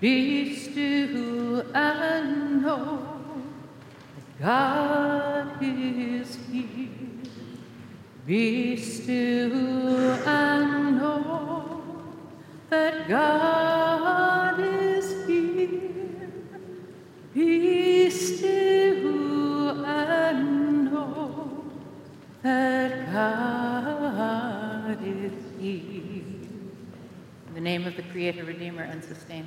Be still and know that God is here. Be still and know that God is here. Be still and know that God is here. In the name of the Creator, Redeemer, and Sustainer.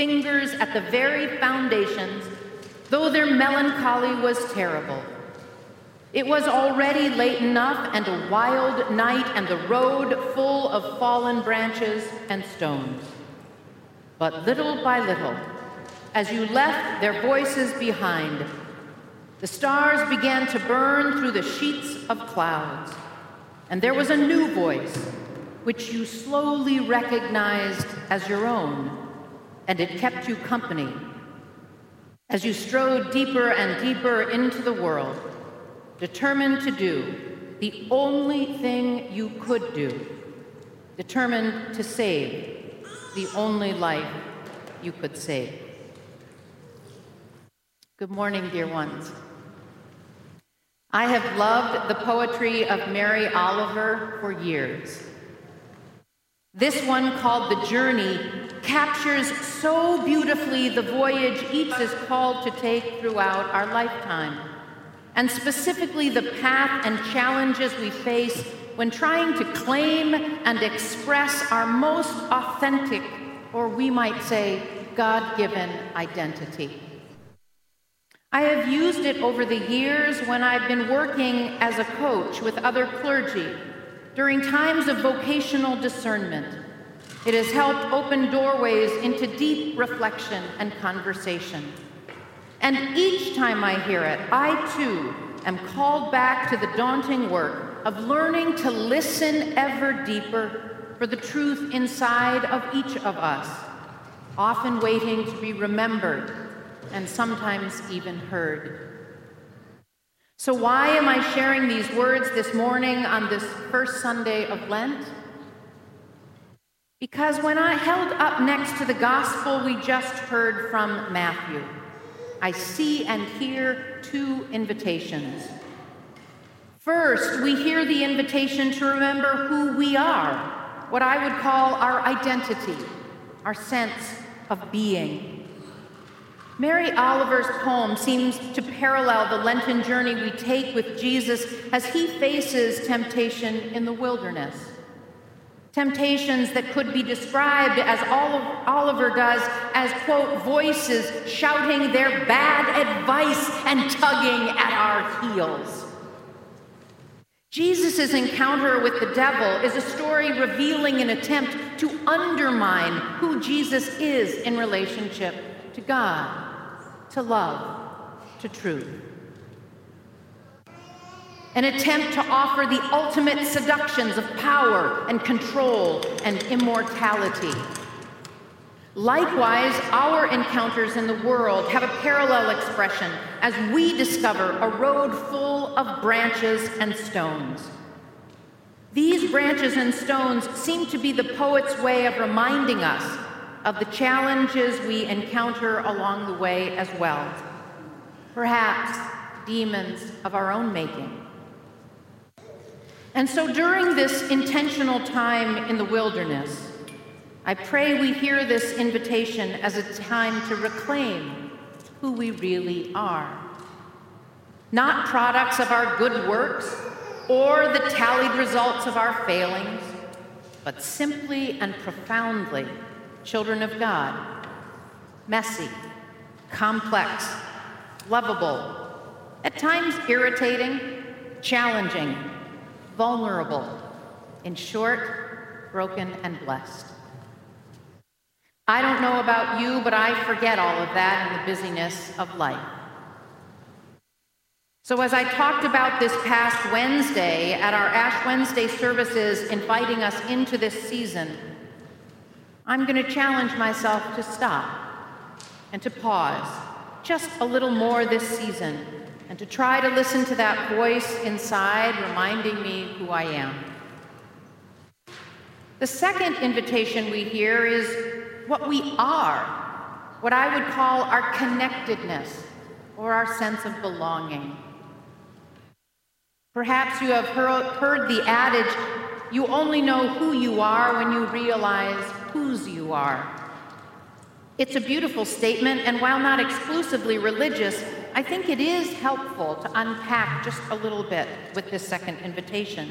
fingers at the very foundations, though their melancholy was terrible. It was already late enough and a wild night, and the road full of fallen branches and stones. But little by little, as you left their voices behind, the stars began to burn through the sheets of clouds, and there was a new voice, which you slowly recognized as your own and it kept you company as you strode deeper and deeper into the world, determined to do the only thing you could do, determined to save the only life you could save. Good morning, dear ones. I have loved the poetry of Mary Oliver for years. This one, called The Journey, captures so beautifully the voyage each is called to take throughout our lifetime, and specifically the path and challenges we face when trying to claim and express our most authentic, or we might say, God given identity. I have used it over the years when I've been working as a coach with other clergy during times of vocational discernment it has helped open doorways into deep reflection and conversation. And each time I hear it, I too am called back to the daunting work of learning to listen ever deeper for the truth inside of each of us, often waiting to be remembered and sometimes even heard. So, why am I sharing these words this morning on this first Sunday of Lent? Because when I held up next to the gospel we just heard from Matthew, I see and hear two invitations. First, we hear the invitation to remember who we are, what I would call our identity, our sense of being. Mary Oliver's poem seems to parallel the Lenten journey we take with Jesus as he faces temptation in the wilderness. Temptations that could be described, as Oliver does, as, quote, voices shouting their bad advice and tugging at our heels. Jesus' encounter with the devil is a story revealing an attempt to undermine who Jesus is in relationship to God, to love, to truth an attempt to offer the ultimate seductions of power and control and immortality. Likewise, our encounters in the world have a parallel expression as we discover a road full of branches and stones. These branches and stones seem to be the poet's way of reminding us of the challenges we encounter along the way as well. Perhaps demons of our own making. And so during this intentional time in the wilderness, I pray we hear this invitation as a time to reclaim who we really are. Not products of our good works or the tallied results of our failings, but simply and profoundly children of God, messy, complex, lovable, at times irritating, challenging, vulnerable, in short, broken and blessed. I don't know about you, but I forget all of that in the busyness of life. So, as I talked about this past Wednesday at our Ash Wednesday services, inviting us into this season, I'm going to challenge myself to stop and to pause just a little more this season and to try to listen to that voice inside reminding me who I am. The second invitation we hear is what we are, what I would call our connectedness or our sense of belonging. Perhaps you have heard the adage, you only know who you are when you realize whose you are. It's a beautiful statement, and while not exclusively religious, I think it is helpful to unpack just a little bit with this second invitation.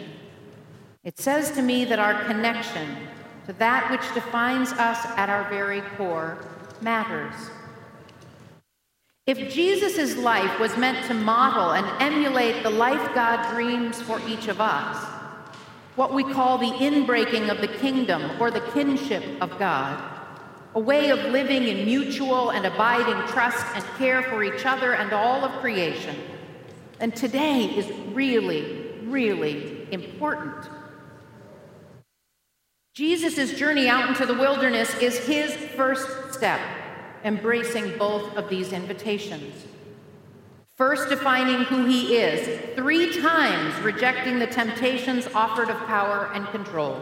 It says to me that our connection to that which defines us at our very core matters. If Jesus' life was meant to model and emulate the life God dreams for each of us, what we call the inbreaking of the kingdom or the kinship of God, a way of living in mutual and abiding trust and care for each other and all of creation, And today is really, really important. Jesus' journey out into the wilderness is his first step embracing both of these invitations. First, defining who he is, three times rejecting the temptations offered of power and control.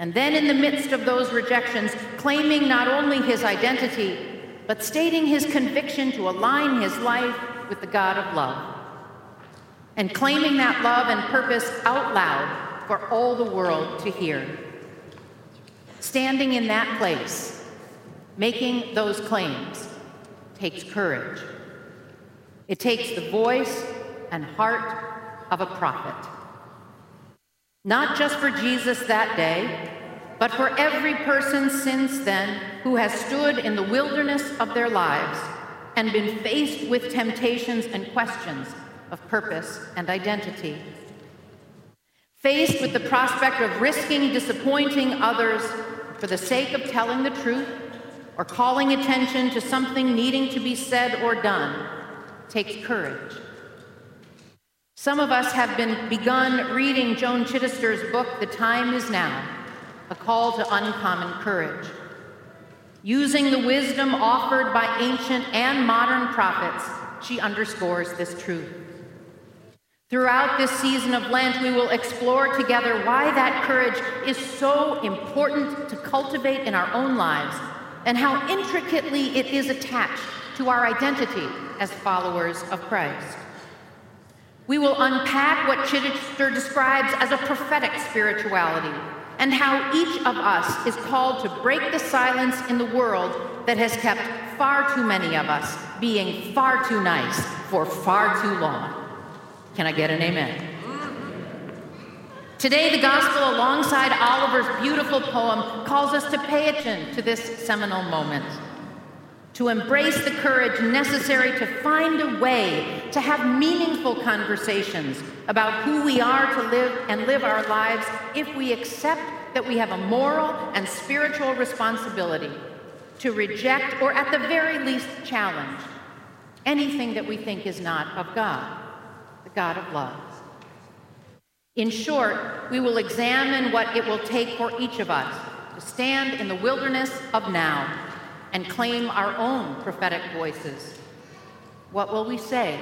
And then, in the midst of those rejections, claiming not only his identity, but stating his conviction to align his life with the God of love. And claiming that love and purpose out loud for all the world to hear. Standing in that place Making those claims takes courage. It takes the voice and heart of a prophet. Not just for Jesus that day, but for every person since then who has stood in the wilderness of their lives and been faced with temptations and questions of purpose and identity. Faced with the prospect of risking disappointing others for the sake of telling the truth or calling attention to something needing to be said or done takes courage. Some of us have been begun reading Joan Chittister's book, The Time Is Now, a call to uncommon courage. Using the wisdom offered by ancient and modern prophets, she underscores this truth. Throughout this season of Lent, we will explore together why that courage is so important to cultivate in our own lives and how intricately it is attached to our identity as followers of Christ. We will unpack what Chittister describes as a prophetic spirituality and how each of us is called to break the silence in the world that has kept far too many of us being far too nice for far too long. Can I get an amen? Today, the gospel, alongside Oliver's beautiful poem, calls us to pay attention to this seminal moment, to embrace the courage necessary to find a way to have meaningful conversations about who we are to live and live our lives if we accept that we have a moral and spiritual responsibility to reject or, at the very least, challenge anything that we think is not of God, the God of love. In short, we will examine what it will take for each of us to stand in the wilderness of now and claim our own prophetic voices. What will we say?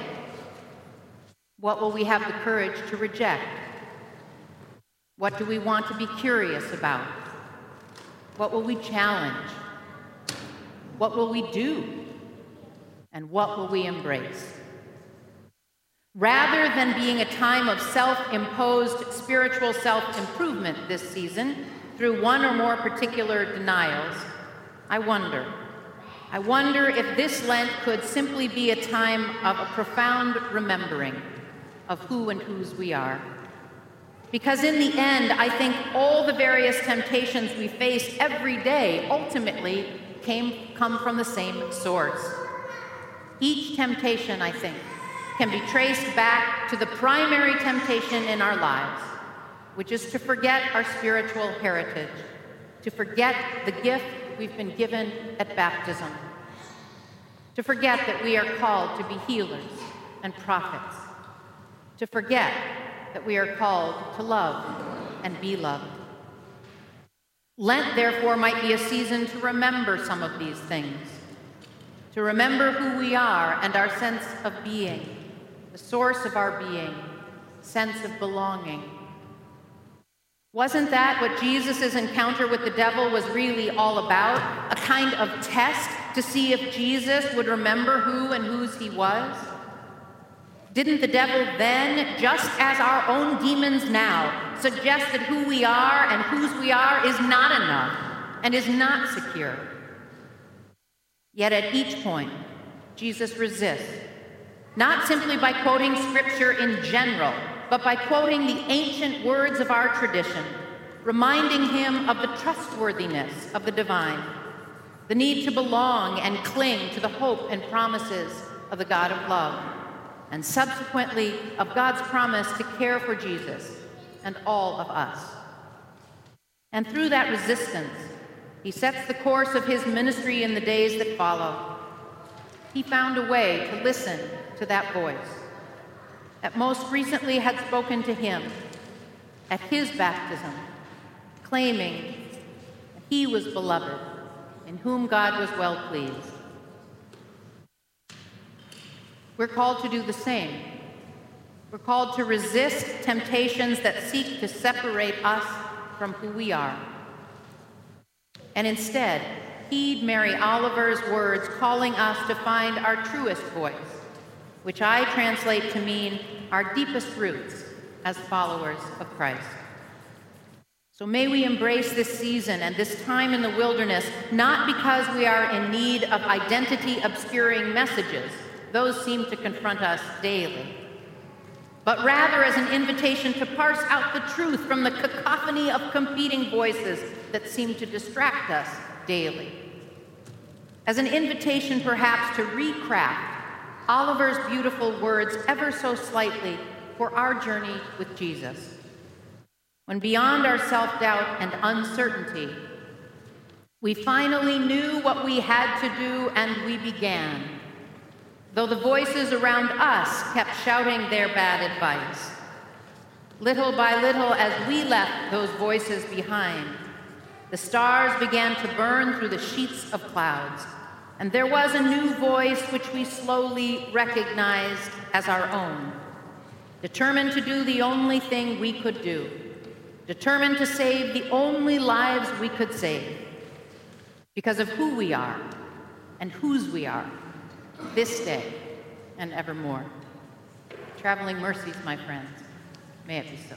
What will we have the courage to reject? What do we want to be curious about? What will we challenge? What will we do? And what will we embrace? Rather than being a time of self imposed spiritual self improvement this season through one or more particular denials, I wonder. I wonder if this Lent could simply be a time of a profound remembering of who and whose we are. Because in the end, I think all the various temptations we face every day ultimately came, come from the same source. Each temptation, I think, can be traced back to the primary temptation in our lives, which is to forget our spiritual heritage, to forget the gift we've been given at baptism, to forget that we are called to be healers and prophets, to forget that we are called to love and be loved. Lent, therefore, might be a season to remember some of these things, to remember who we are and our sense of being, the source of our being, sense of belonging. Wasn't that what Jesus' encounter with the devil was really all about? A kind of test to see if Jesus would remember who and whose he was? Didn't the devil then, just as our own demons now, suggest that who we are and whose we are is not enough and is not secure? Yet at each point, Jesus resists, not simply by quoting scripture in general, but by quoting the ancient words of our tradition, reminding him of the trustworthiness of the divine, the need to belong and cling to the hope and promises of the God of love and subsequently of God's promise to care for Jesus and all of us. And through that resistance, he sets the course of his ministry in the days that follow. He found a way to listen to that voice that most recently had spoken to him at his baptism, claiming that he was beloved, in whom God was well pleased. We're called to do the same. We're called to resist temptations that seek to separate us from who we are. And instead, heed Mary Oliver's words calling us to find our truest voice, which I translate to mean our deepest roots as followers of Christ. So may we embrace this season and this time in the wilderness not because we are in need of identity obscuring messages those seem to confront us daily, but rather as an invitation to parse out the truth from the cacophony of competing voices that seem to distract us daily. As an invitation, perhaps, to recraft Oliver's beautiful words ever so slightly for our journey with Jesus. When beyond our self doubt and uncertainty, we finally knew what we had to do and we began though the voices around us kept shouting their bad advice. Little by little, as we left those voices behind, the stars began to burn through the sheets of clouds, and there was a new voice which we slowly recognized as our own, determined to do the only thing we could do, determined to save the only lives we could save, because of who we are and whose we are this day and evermore. Traveling mercies, my friends, may it be so.